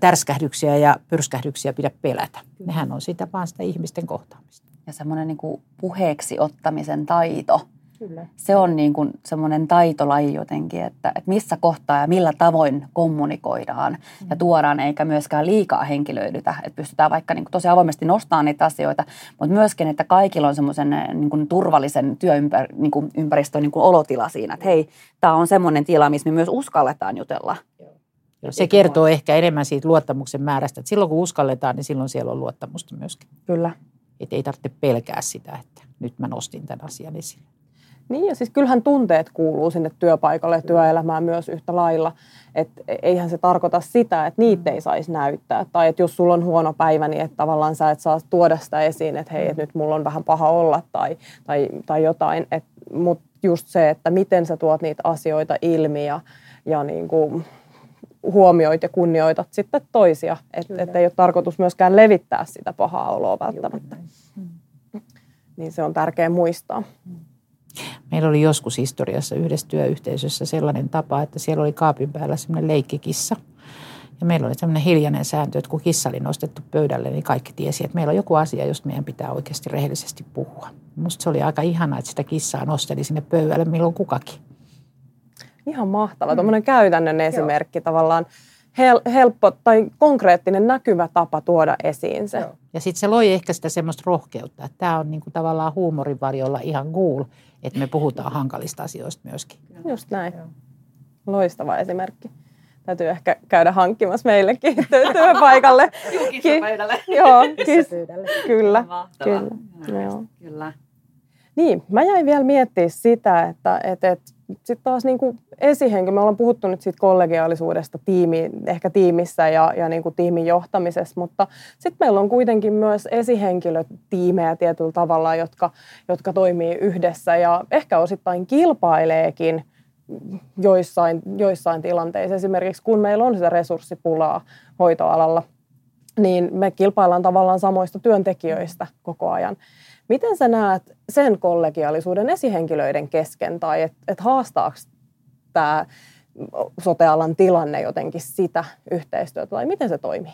tärskähdyksiä ja pyrskähdyksiä pidä pelätä. Nehän on sitä vaan sitä ihmisten kohtaamista. Ja semmoinen niin puheeksi ottamisen taito – Kyllä. Se on niin kuin semmoinen taitolaji jotenkin, että, että missä kohtaa ja millä tavoin kommunikoidaan mm. ja tuodaan, eikä myöskään liikaa henkilöidytä. Että pystytään vaikka niin kuin tosi avoimesti nostamaan niitä asioita, mutta myöskin, että kaikilla on semmoisen niin kuin turvallisen työympäristön niin kuin ympäristön niin kuin olotila siinä, että hei, tämä on semmoinen tila, missä me myös uskalletaan jutella. Se kertoo ehkä enemmän siitä luottamuksen määrästä. Että silloin kun uskalletaan, niin silloin siellä on luottamusta myöskin. Kyllä. Että ei tarvitse pelkää sitä, että nyt mä nostin tämän asian esille. Niin ja siis kyllähän tunteet kuuluu sinne työpaikalle ja työelämään myös yhtä lailla. Että eihän se tarkoita sitä, että niitä ei saisi näyttää. Tai että jos sulla on huono päivä, niin että tavallaan sä et saa tuoda sitä esiin, että hei, että nyt mulla on vähän paha olla tai, tai, tai jotain. Mutta just se, että miten sä tuot niitä asioita ilmi ja, ja niin kuin huomioit ja kunnioitat sitten toisia. Että et ei ole tarkoitus myöskään levittää sitä pahaa oloa välttämättä. Niin se on tärkeä muistaa. Meillä oli joskus historiassa yhdessä työyhteisössä sellainen tapa, että siellä oli kaapin päällä semmoinen leikkikissa. Ja meillä oli semmoinen hiljainen sääntö, että kun kissa oli nostettu pöydälle, niin kaikki tiesi, että meillä on joku asia, josta meidän pitää oikeasti rehellisesti puhua. Minusta se oli aika ihana, että sitä kissaa nosteli sinne pöydälle milloin kukakin. Ihan mahtava. Mm. Tuommoinen käytännön esimerkki Joo. tavallaan hel- helppo tai konkreettinen näkyvä tapa tuoda esiin se. Joo. Ja sitten se loi ehkä sitä semmoista rohkeutta, että tämä on niinku tavallaan huumorin varjolla ihan cool, että me puhutaan hankalista asioista myöskin. Just näin. Joo. Loistava esimerkki. Täytyy ehkä käydä hankkimassa meillekin työpaikalle. Kissapöydälle. Joo, kissapöydälle. Kyllä. Kyllä. Joo. Kyllä. Niin, mä jäin vielä miettimään sitä, että, että, että sitten taas niin kuin esihenkilö, me ollaan puhuttu nyt siitä kollegiaalisuudesta tiimi, ehkä tiimissä ja, ja niin kuin tiimin johtamisessa, mutta sitten meillä on kuitenkin myös esihenkilötiimejä tietyllä tavalla, jotka, jotka toimii yhdessä ja ehkä osittain kilpaileekin joissain, joissain tilanteissa. Esimerkiksi kun meillä on sitä resurssipulaa hoitoalalla, niin me kilpaillaan tavallaan samoista työntekijöistä koko ajan. Miten sä näet sen kollegiaalisuuden esihenkilöiden kesken tai että et haastaako tämä sotealan tilanne jotenkin sitä yhteistyötä vai miten se toimii?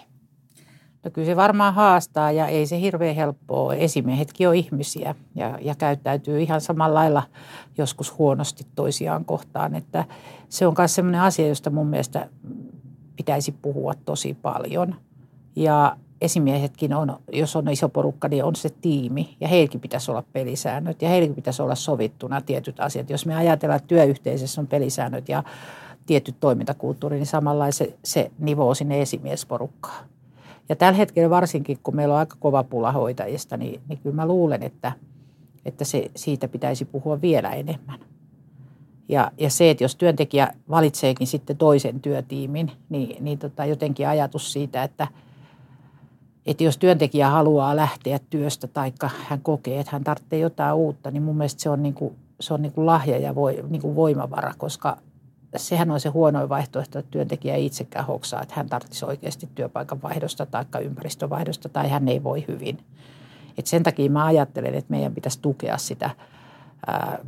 No kyllä se varmaan haastaa ja ei se hirveän helppoa. Esimiehetkin on ihmisiä ja, ja käyttäytyy ihan samalla lailla joskus huonosti toisiaan kohtaan. Että se on myös sellainen asia, josta mun mielestä pitäisi puhua tosi paljon. Ja esimiehetkin on, jos on iso porukka, niin on se tiimi ja heilläkin pitäisi olla pelisäännöt ja heilläkin pitäisi olla sovittuna tietyt asiat. Jos me ajatellaan, että työyhteisössä on pelisäännöt ja tietty toimintakulttuuri, niin samalla se, se nivoo sinne esimiesporukkaan. Ja tällä hetkellä varsinkin, kun meillä on aika kova pula hoitajista, niin, niin kyllä mä luulen, että, että se, siitä pitäisi puhua vielä enemmän. Ja, ja se, että jos työntekijä valitseekin sitten toisen työtiimin, niin, niin tota, jotenkin ajatus siitä, että – että jos työntekijä haluaa lähteä työstä tai hän kokee, että hän tarvitsee jotain uutta, niin mun mielestä se on, niin kuin, se on niin kuin lahja ja voi, niin kuin voimavara, koska sehän on se huonoin vaihtoehto, että työntekijä ei itsekään hoksaa, että hän tarvitsisi oikeasti työpaikan vaihdosta tai ympäristövaihdosta tai hän ei voi hyvin. Et sen takia mä ajattelen, että meidän pitäisi tukea sitä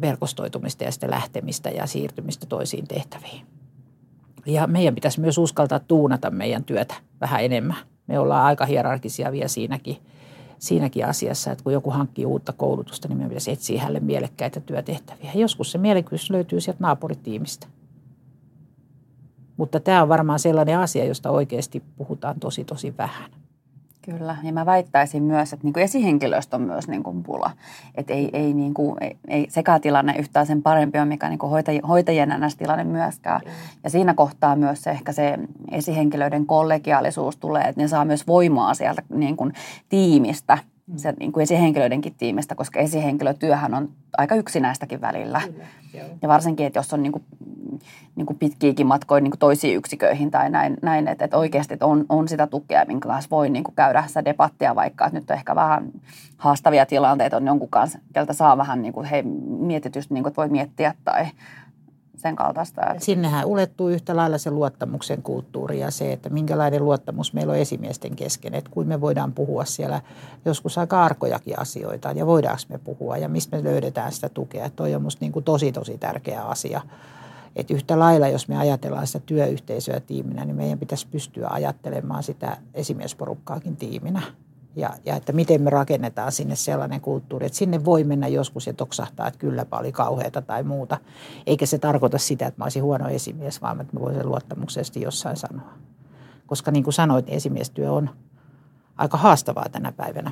verkostoitumista ja sitä lähtemistä ja siirtymistä toisiin tehtäviin. Ja meidän pitäisi myös uskaltaa tuunata meidän työtä vähän enemmän me ollaan aika hierarkisia vielä siinäkin, siinäkin asiassa, että kun joku hankkii uutta koulutusta, niin me pitäisi etsiä hänelle mielekkäitä työtehtäviä. Joskus se mielekkyys löytyy sieltä naapuritiimistä. Mutta tämä on varmaan sellainen asia, josta oikeasti puhutaan tosi tosi vähän. Kyllä, ja mä väittäisin myös, että niin esihenkilöstö on myös niin kuin pula. Että ei, ei, niin kuin, ei, ei sekä tilanne yhtään sen parempi on, mikä niin kuin hoitaj, hoitajien tilanne myöskään. Mm. Ja siinä kohtaa myös se, ehkä se esihenkilöiden kollegiaalisuus tulee, että ne saa myös voimaa sieltä niin kuin tiimistä. Se, niin kuin esihenkilöidenkin tiimistä, koska esihenkilötyöhän on aika yksinäistäkin välillä. Kyllä, ja varsinkin, että jos on niin kuin, niin kuin pitkiäkin matkoja niin kuin toisiin yksiköihin tai näin, näin että, että oikeasti että on, on sitä tukea, minkä kanssa voi niin kuin käydä sitä debattia, vaikka että nyt on ehkä vähän haastavia tilanteita on jonkun kanssa, keltä saa vähän niin kuin, hei, mietitystä, niin kuin, että voi miettiä tai sen kaltaista. Sinnehän ulettuu yhtä lailla se luottamuksen kulttuuri ja se, että minkälainen luottamus meillä on esimiesten kesken, että kuin me voidaan puhua siellä joskus aika arkojakin asioita ja voidaanko me puhua ja mistä me löydetään sitä tukea. Toi on musta niin kuin tosi tosi tärkeä asia. Että yhtä lailla, jos me ajatellaan sitä työyhteisöä tiiminä, niin meidän pitäisi pystyä ajattelemaan sitä esimiesporukkaakin tiiminä ja, ja että miten me rakennetaan sinne sellainen kulttuuri, että sinne voi mennä joskus ja toksahtaa, että kylläpä oli kauheata tai muuta. Eikä se tarkoita sitä, että mä olisin huono esimies, vaan että mä voisin luottamuksesti jossain sanoa. Koska niin kuin sanoit, niin esimiestyö on aika haastavaa tänä päivänä.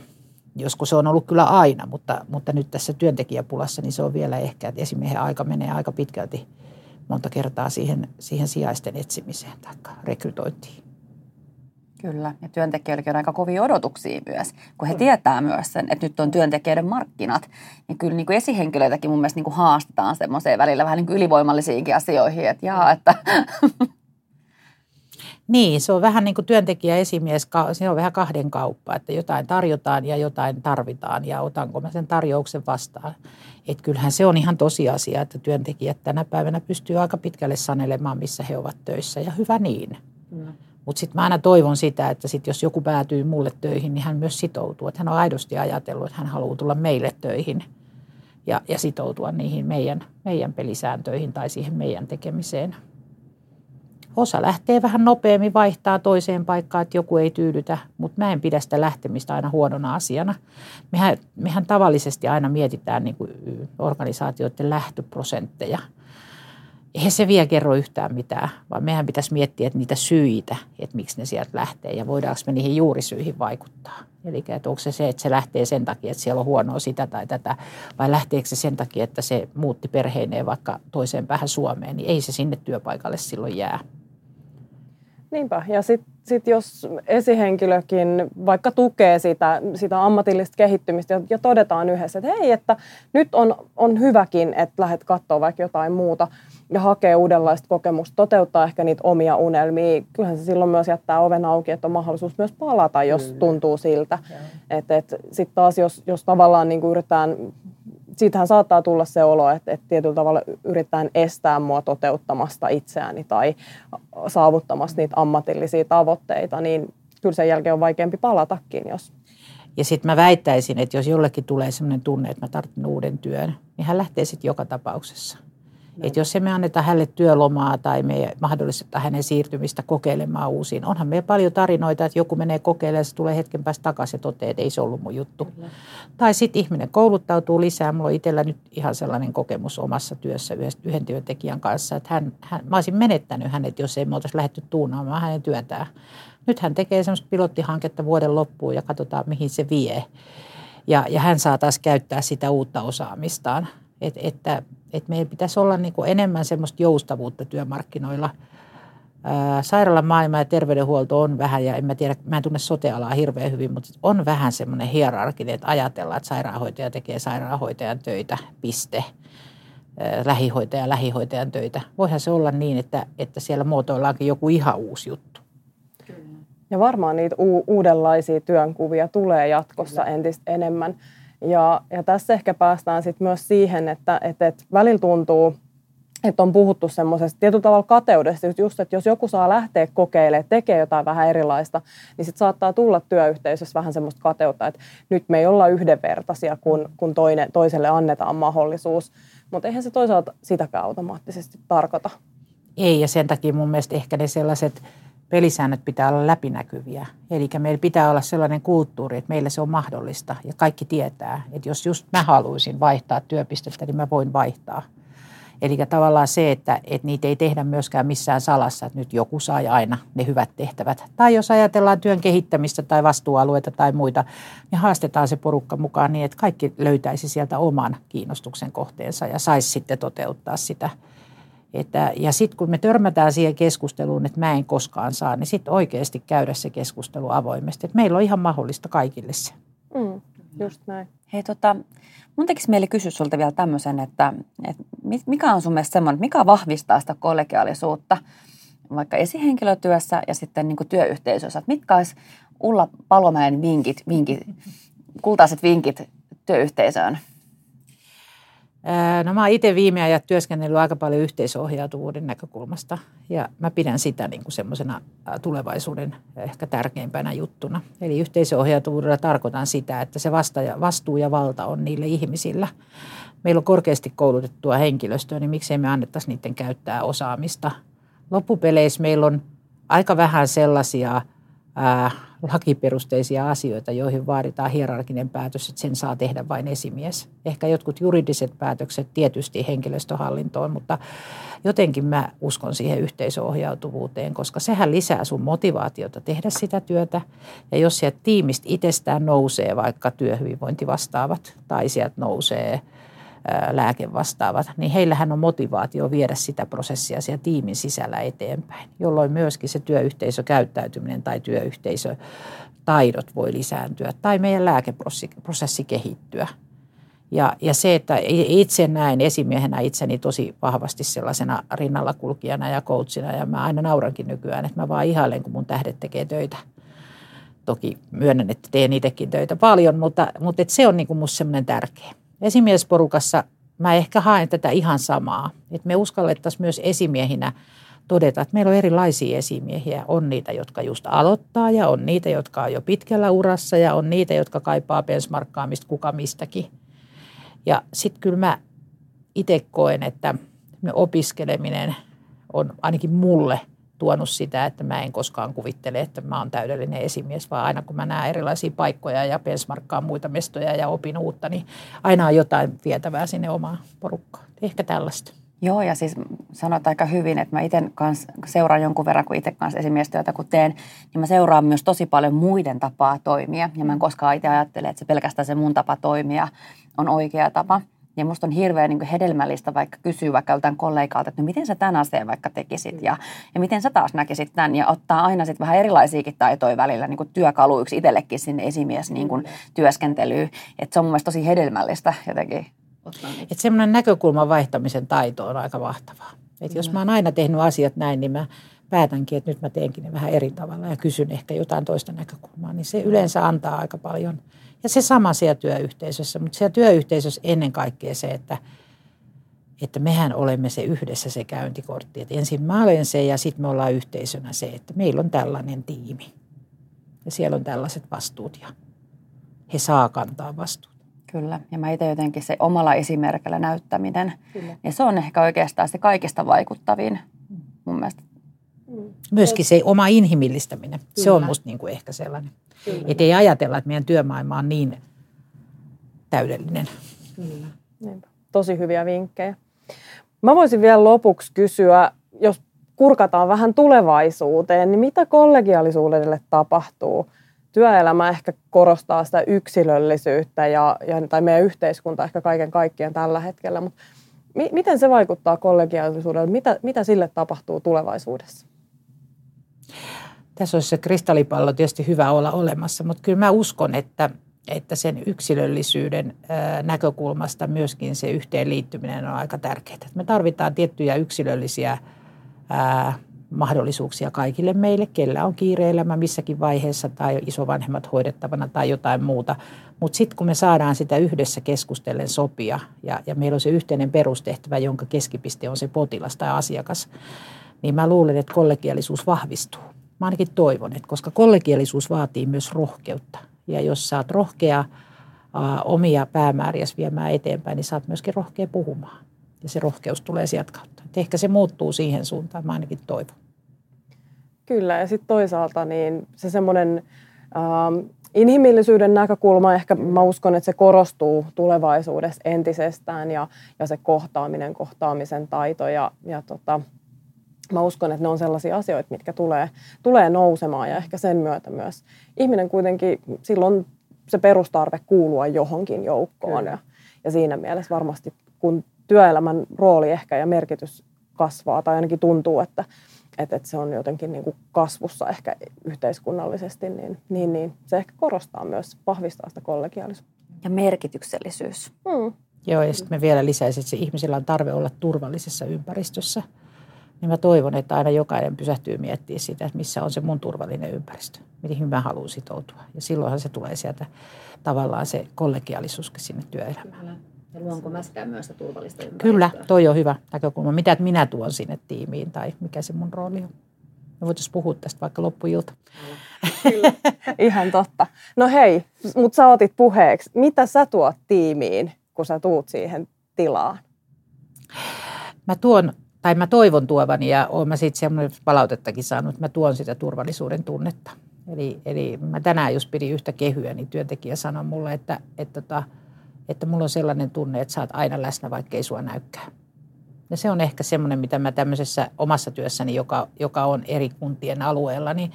Joskus se on ollut kyllä aina, mutta, mutta nyt tässä työntekijäpulassa niin se on vielä ehkä, että esimiehen aika menee aika pitkälti monta kertaa siihen, siihen sijaisten etsimiseen tai rekrytointiin. Kyllä, ja työntekijöilläkin on aika kovia odotuksia myös, kun he tietää myös sen, että nyt on työntekijöiden markkinat. Ja kyllä niin kuin esihenkilöitäkin mun mielestä niin kuin haastetaan semmoiseen välillä vähän niin kuin ylivoimallisiinkin asioihin, että jaa, että Niin, se on vähän niin kuin työntekijä esimies, se on vähän kahden kauppa, että jotain tarjotaan ja jotain tarvitaan ja otanko mä sen tarjouksen vastaan. Että kyllähän se on ihan tosiasia, että työntekijät tänä päivänä pystyy aika pitkälle sanelemaan, missä he ovat töissä ja hyvä niin. Mm. Mutta sitten mä aina toivon sitä, että sit jos joku päätyy mulle töihin, niin hän myös sitoutuu. Että hän on aidosti ajatellut, että hän haluaa tulla meille töihin ja, ja sitoutua niihin meidän, meidän pelisääntöihin tai siihen meidän tekemiseen. Osa lähtee vähän nopeammin, vaihtaa toiseen paikkaan, että joku ei tyydytä, mutta mä en pidä sitä lähtemistä aina huonona asiana. Mehän, mehän tavallisesti aina mietitään niin kuin organisaatioiden lähtöprosentteja. Eihän se vielä kerro yhtään mitään, vaan mehän pitäisi miettiä että niitä syitä, että miksi ne sieltä lähtee ja voidaanko me niihin juurisyihin vaikuttaa. Eli että onko se se, että se lähtee sen takia, että siellä on huonoa sitä tai tätä, vai lähteekö se sen takia, että se muutti perheineen vaikka toiseen päähän Suomeen, niin ei se sinne työpaikalle silloin jää. Niinpä. Ja sitten sit jos esihenkilökin vaikka tukee sitä, sitä ammatillista kehittymistä ja, ja todetaan yhdessä, että hei, että nyt on, on hyväkin, että lähdet katsoa vaikka jotain muuta ja hakee uudenlaista kokemusta, toteuttaa ehkä niitä omia unelmia. Kyllähän se silloin myös jättää oven auki, että on mahdollisuus myös palata, jos Kyllä. tuntuu siltä. Että et, sitten taas, jos, jos tavallaan niin yritetään siitähän saattaa tulla se olo, että, että tietyllä tavalla yritetään estää mua toteuttamasta itseäni tai saavuttamasta niitä ammatillisia tavoitteita, niin kyllä sen jälkeen on vaikeampi palatakin, jos... Ja sitten mä väittäisin, että jos jollekin tulee sellainen tunne, että mä tarvitsen uuden työn, niin hän lähtee sitten joka tapauksessa. Että jos emme anneta hänelle työlomaa tai me mahdollista hänen siirtymistä kokeilemaan uusiin. Onhan meillä paljon tarinoita, että joku menee kokeilemaan ja se tulee hetken päästä takaisin ja toteaa, että ei se ollut mun juttu. Kyllä. Tai sitten ihminen kouluttautuu lisää. Mulla on itsellä nyt ihan sellainen kokemus omassa työssä yhden työntekijän kanssa, että hän, hän, mä olisin menettänyt hänet, jos ei me oltaisi lähdetty tuunaamaan hänen työtään. Nyt hän tekee semmoista pilottihanketta vuoden loppuun ja katsotaan, mihin se vie. Ja, ja hän saa taas käyttää sitä uutta osaamistaan. Et, että että meillä pitäisi olla niin kuin enemmän semmoista joustavuutta työmarkkinoilla. Sairaalan maailma ja terveydenhuolto on vähän, ja en mä tiedä, mä en tunne sotealaa hirveän hyvin, mutta on vähän semmoinen hierarkinen, että ajatellaan, että sairaanhoitaja tekee sairaanhoitajan töitä, piste. Lähihoitaja lähihoitajan töitä. Voihan se olla niin, että, että siellä muotoillaankin joku ihan uusi juttu. Ja varmaan niitä u- uudenlaisia työnkuvia tulee jatkossa Kyllä. entistä enemmän. Ja, ja tässä ehkä päästään sitten myös siihen, että, että, että välillä tuntuu, että on puhuttu semmoisesta tietyllä tavalla kateudesta, just, että jos joku saa lähteä kokeilemaan, tekee jotain vähän erilaista, niin sitten saattaa tulla työyhteisössä vähän semmoista kateutta, että nyt me ei olla yhdenvertaisia, kun, kun toinen, toiselle annetaan mahdollisuus. Mutta eihän se toisaalta sitäkään automaattisesti tarkoita. Ei, ja sen takia mun mielestä ehkä ne sellaiset pelisäännöt pitää olla läpinäkyviä. Eli meillä pitää olla sellainen kulttuuri, että meillä se on mahdollista ja kaikki tietää, että jos just mä haluaisin vaihtaa työpistettä, niin mä voin vaihtaa. Eli tavallaan se, että, että niitä ei tehdä myöskään missään salassa, että nyt joku saa aina ne hyvät tehtävät. Tai jos ajatellaan työn kehittämistä tai vastuualueita tai muita, niin haastetaan se porukka mukaan niin, että kaikki löytäisi sieltä oman kiinnostuksen kohteensa ja saisi sitten toteuttaa sitä – että, ja sitten kun me törmätään siihen keskusteluun, että mä en koskaan saa, niin sitten oikeasti käydä se keskustelu avoimesti. Että meillä on ihan mahdollista kaikille se. Mm, just näin. Hei tota, mun tekisi mieli kysyä sulta vielä tämmöisen, että, että mikä on sun mielestä semmoinen, mikä vahvistaa sitä kollegiaalisuutta vaikka esihenkilötyössä ja sitten niin työyhteisössä. Että mitkä olisi Ulla Palomäen vinkit, vinkit kultaiset vinkit työyhteisöön? No mä itse viime ajat työskennellyt aika paljon yhteisohjautuvuuden näkökulmasta ja mä pidän sitä niin kuin semmoisena tulevaisuuden ehkä tärkeimpänä juttuna. Eli yhteisohjautuvuudella tarkoitan sitä, että se vastuu ja valta on niille ihmisillä. Meillä on korkeasti koulutettua henkilöstöä, niin miksei me annettaisi niiden käyttää osaamista. Loppupeleissä meillä on aika vähän sellaisia – ää, lakiperusteisia asioita, joihin vaaditaan hierarkinen päätös, että sen saa tehdä vain esimies. Ehkä jotkut juridiset päätökset tietysti henkilöstöhallintoon, mutta jotenkin mä uskon siihen yhteisöohjautuvuuteen, koska sehän lisää sun motivaatiota tehdä sitä työtä. Ja jos sieltä tiimistä itsestään nousee vaikka työhyvinvointi vastaavat tai sieltä nousee lääkevastaavat, niin heillähän on motivaatio viedä sitä prosessia siellä tiimin sisällä eteenpäin, jolloin myöskin se työyhteisökäyttäytyminen tai työyhteisötaidot voi lisääntyä tai meidän lääkeprosessi kehittyä. Ja, ja se, että itse näen esimiehenä itseni tosi vahvasti sellaisena rinnalla kulkijana ja coachina ja mä aina naurankin nykyään, että mä vaan ihailen, kun mun tähdet tekee töitä. Toki myönnän, että teen itsekin töitä paljon, mutta, mutta et se on niin kuin musta semmoinen tärkeä. Esimiesporukassa mä ehkä haen tätä ihan samaa, että me uskallettaisiin myös esimiehinä todeta, että meillä on erilaisia esimiehiä. On niitä, jotka just aloittaa ja on niitä, jotka on jo pitkällä urassa ja on niitä, jotka kaipaa benchmarkkaamista kuka mistäkin – ja sitten kyllä mä itse koen, että me opiskeleminen on ainakin mulle tuonut sitä, että mä en koskaan kuvittele, että mä oon täydellinen esimies, vaan aina kun mä näen erilaisia paikkoja ja benchmarkkaan muita mestoja ja opin uutta, niin aina on jotain vietävää sinne omaan porukkaan. Ehkä tällaista. Joo, ja siis sanot aika hyvin, että mä itse seuraan jonkun verran, kun itse kanssa esimiestyötä kun teen, niin mä seuraan myös tosi paljon muiden tapaa toimia. Ja mä en koskaan itse ajattele, että se pelkästään se mun tapa toimia on oikea tapa. Ja musta on hirveän niin hedelmällistä vaikka kysyä vaikka joltain kollegalta, että no miten sä tämän asian vaikka tekisit ja, ja miten sä taas näkisit tämän. Ja ottaa aina sitten vähän erilaisiakin taitoja välillä niin työkaluiksi itsellekin sinne esimies niin kuin työskentelyyn. Että se on mun mielestä tosi hedelmällistä jotenkin ottaa Että semmoinen näkökulman vaihtamisen taito on aika mahtavaa. Että jos mä oon aina tehnyt asiat näin, niin mä päätänkin, että nyt mä teenkin ne vähän eri tavalla ja kysyn ehkä jotain toista näkökulmaa, niin se yleensä antaa aika paljon. Ja se sama siellä työyhteisössä, mutta siellä työyhteisössä ennen kaikkea se, että, että mehän olemme se yhdessä se käyntikortti. Että ensin mä olen se ja sitten me ollaan yhteisönä se, että meillä on tällainen tiimi. Ja siellä on tällaiset vastuut ja he saa kantaa vastuut. Kyllä, ja mä itse jotenkin se omalla esimerkillä näyttäminen, Kyllä. ja se on ehkä oikeastaan se kaikista vaikuttavin mun mielestä. Mm. Myöskin se oma inhimillistäminen, Kyllä. se on musta niin kuin ehkä sellainen. Että ei ajatella, että meidän työmaailma on niin täydellinen. Kyllä. Tosi hyviä vinkkejä. Mä voisin vielä lopuksi kysyä, jos kurkataan vähän tulevaisuuteen, niin mitä kollegiaalisuudelle tapahtuu? työelämä ehkä korostaa sitä yksilöllisyyttä ja, ja tai meidän yhteiskunta ehkä kaiken kaikkien tällä hetkellä, mutta mi, miten se vaikuttaa kollegiaalisuudelle? Mitä, mitä sille tapahtuu tulevaisuudessa? Tässä olisi se kristallipallo tietysti hyvä olla olemassa, mutta kyllä mä uskon, että, että sen yksilöllisyyden näkökulmasta myöskin se yhteenliittyminen on aika tärkeää. Me tarvitaan tiettyjä yksilöllisiä mahdollisuuksia kaikille meille, kellä on kiireelämä missäkin vaiheessa tai isovanhemmat hoidettavana tai jotain muuta. Mutta sitten kun me saadaan sitä yhdessä keskustellen sopia ja, ja meillä on se yhteinen perustehtävä, jonka keskipiste on se potilas tai asiakas, niin mä luulen, että kollegiaalisuus vahvistuu. Mä ainakin toivon, että koska kollegiaalisuus vaatii myös rohkeutta. Ja jos sä oot rohkea ä, omia päämääriä viemään eteenpäin, niin sä oot myöskin rohkea puhumaan. Ja se rohkeus tulee sieltä kautta. Et ehkä se muuttuu siihen suuntaan, mä ainakin toivon. Kyllä, ja sitten toisaalta niin se semmoinen ähm, inhimillisyyden näkökulma, ehkä mä uskon, että se korostuu tulevaisuudessa entisestään ja, ja se kohtaaminen, kohtaamisen taito ja, ja tota, mä uskon, että ne on sellaisia asioita, mitkä tulee, tulee nousemaan ja ehkä sen myötä myös ihminen kuitenkin, silloin se perustarve kuulua johonkin joukkoon ja, ja siinä mielessä varmasti kun työelämän rooli ehkä ja merkitys kasvaa tai ainakin tuntuu, että, että, että se on jotenkin niin kuin kasvussa ehkä yhteiskunnallisesti, niin, niin, niin se ehkä korostaa myös, vahvistaa sitä kollegiaalisuutta. Ja merkityksellisyys. Mm. Joo, ja sitten me vielä lisäisin, että se ihmisillä on tarve olla turvallisessa ympäristössä. Niin mä toivon, että aina jokainen pysähtyy miettimään sitä, että missä on se mun turvallinen ympäristö, mihin mä haluan sitoutua. Ja silloinhan se tulee sieltä tavallaan se kollegiaalisuuskin sinne työelämään. Ja luonko mä sitä myös sitä turvallista ympäristöä? Kyllä, toi on hyvä näkökulma. Mitä minä tuon sinne tiimiin tai mikä se mun rooli on. Me voitaisiin puhua tästä vaikka loppuilta. Kyllä, ihan totta. No hei, mutta sä otit puheeksi. Mitä sä tuot tiimiin, kun sä tuut siihen tilaan? Mä tuon, tai mä toivon tuovani ja oon mä siitä semmoinen palautettakin saanut, että mä tuon sitä turvallisuuden tunnetta. Eli, eli mä tänään just pidin yhtä kehyä, niin työntekijä sanoi mulle, että, että, että tota, että mulla on sellainen tunne, että sä oot aina läsnä, vaikka ei sua näykään. Ja se on ehkä semmoinen, mitä mä tämmöisessä omassa työssäni, joka, joka on eri kuntien alueella, niin,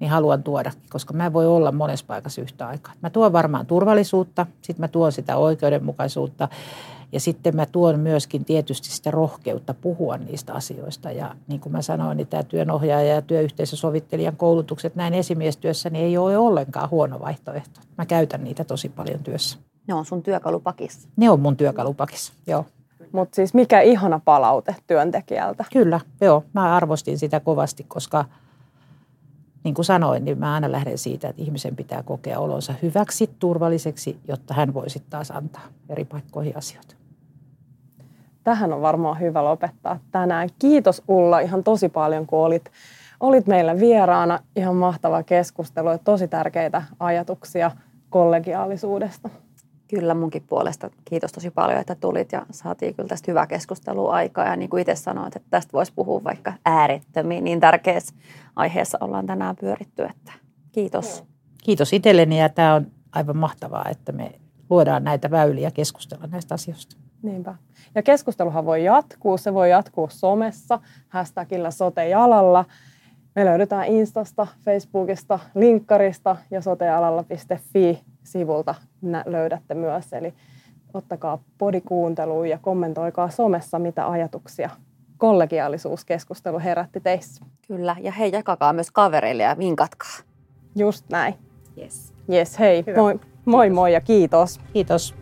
niin haluan tuoda, koska mä voi olla monessa paikassa yhtä aikaa. Mä tuon varmaan turvallisuutta, sitten mä tuon sitä oikeudenmukaisuutta Ja sitten mä tuon myöskin tietysti sitä rohkeutta puhua niistä asioista. Ja niin kuin mä sanoin, niin tämä työnohjaaja ja työyhteisösovittelijan koulutukset näin esimiestyössä niin ei ole ollenkaan huono vaihtoehto. Mä käytän niitä tosi paljon työssä. Ne on sun työkalupakissa. Ne on mun työkalupakissa, joo. Mutta siis mikä ihana palaute työntekijältä. Kyllä, joo. Mä arvostin sitä kovasti, koska niin kuin sanoin, niin mä aina lähden siitä, että ihmisen pitää kokea olonsa hyväksi, turvalliseksi, jotta hän voisi taas antaa eri paikkoihin asioita. Tähän on varmaan hyvä lopettaa tänään. Kiitos Ulla ihan tosi paljon, kun olit, olit meillä vieraana. Ihan mahtava keskustelu ja tosi tärkeitä ajatuksia kollegiaalisuudesta. Kyllä munkin puolesta. Kiitos tosi paljon, että tulit ja saatiin kyllä tästä hyvää keskustelua aikaa. Ja niin kuin itse sanoit, että tästä voisi puhua vaikka äärettömiin, niin tärkeässä aiheessa ollaan tänään pyöritty. Että kiitos. Kiitos itselleni ja tämä on aivan mahtavaa, että me luodaan näitä väyliä keskustella näistä asioista. Niinpä. Ja keskusteluhan voi jatkuu. Se voi jatkuu somessa, hashtagillä sotejalalla. Me löydetään Instasta, Facebookista, linkkarista ja sotealalla.fi sivulta löydätte myös. Eli ottakaa podikuunteluun ja kommentoikaa somessa, mitä ajatuksia kollegiaalisuuskeskustelu herätti teissä. Kyllä, ja hei, jakakaa myös kavereille ja vinkatkaa. Just näin. Yes. Yes, hei, moi, moi moi ja kiitos. Kiitos.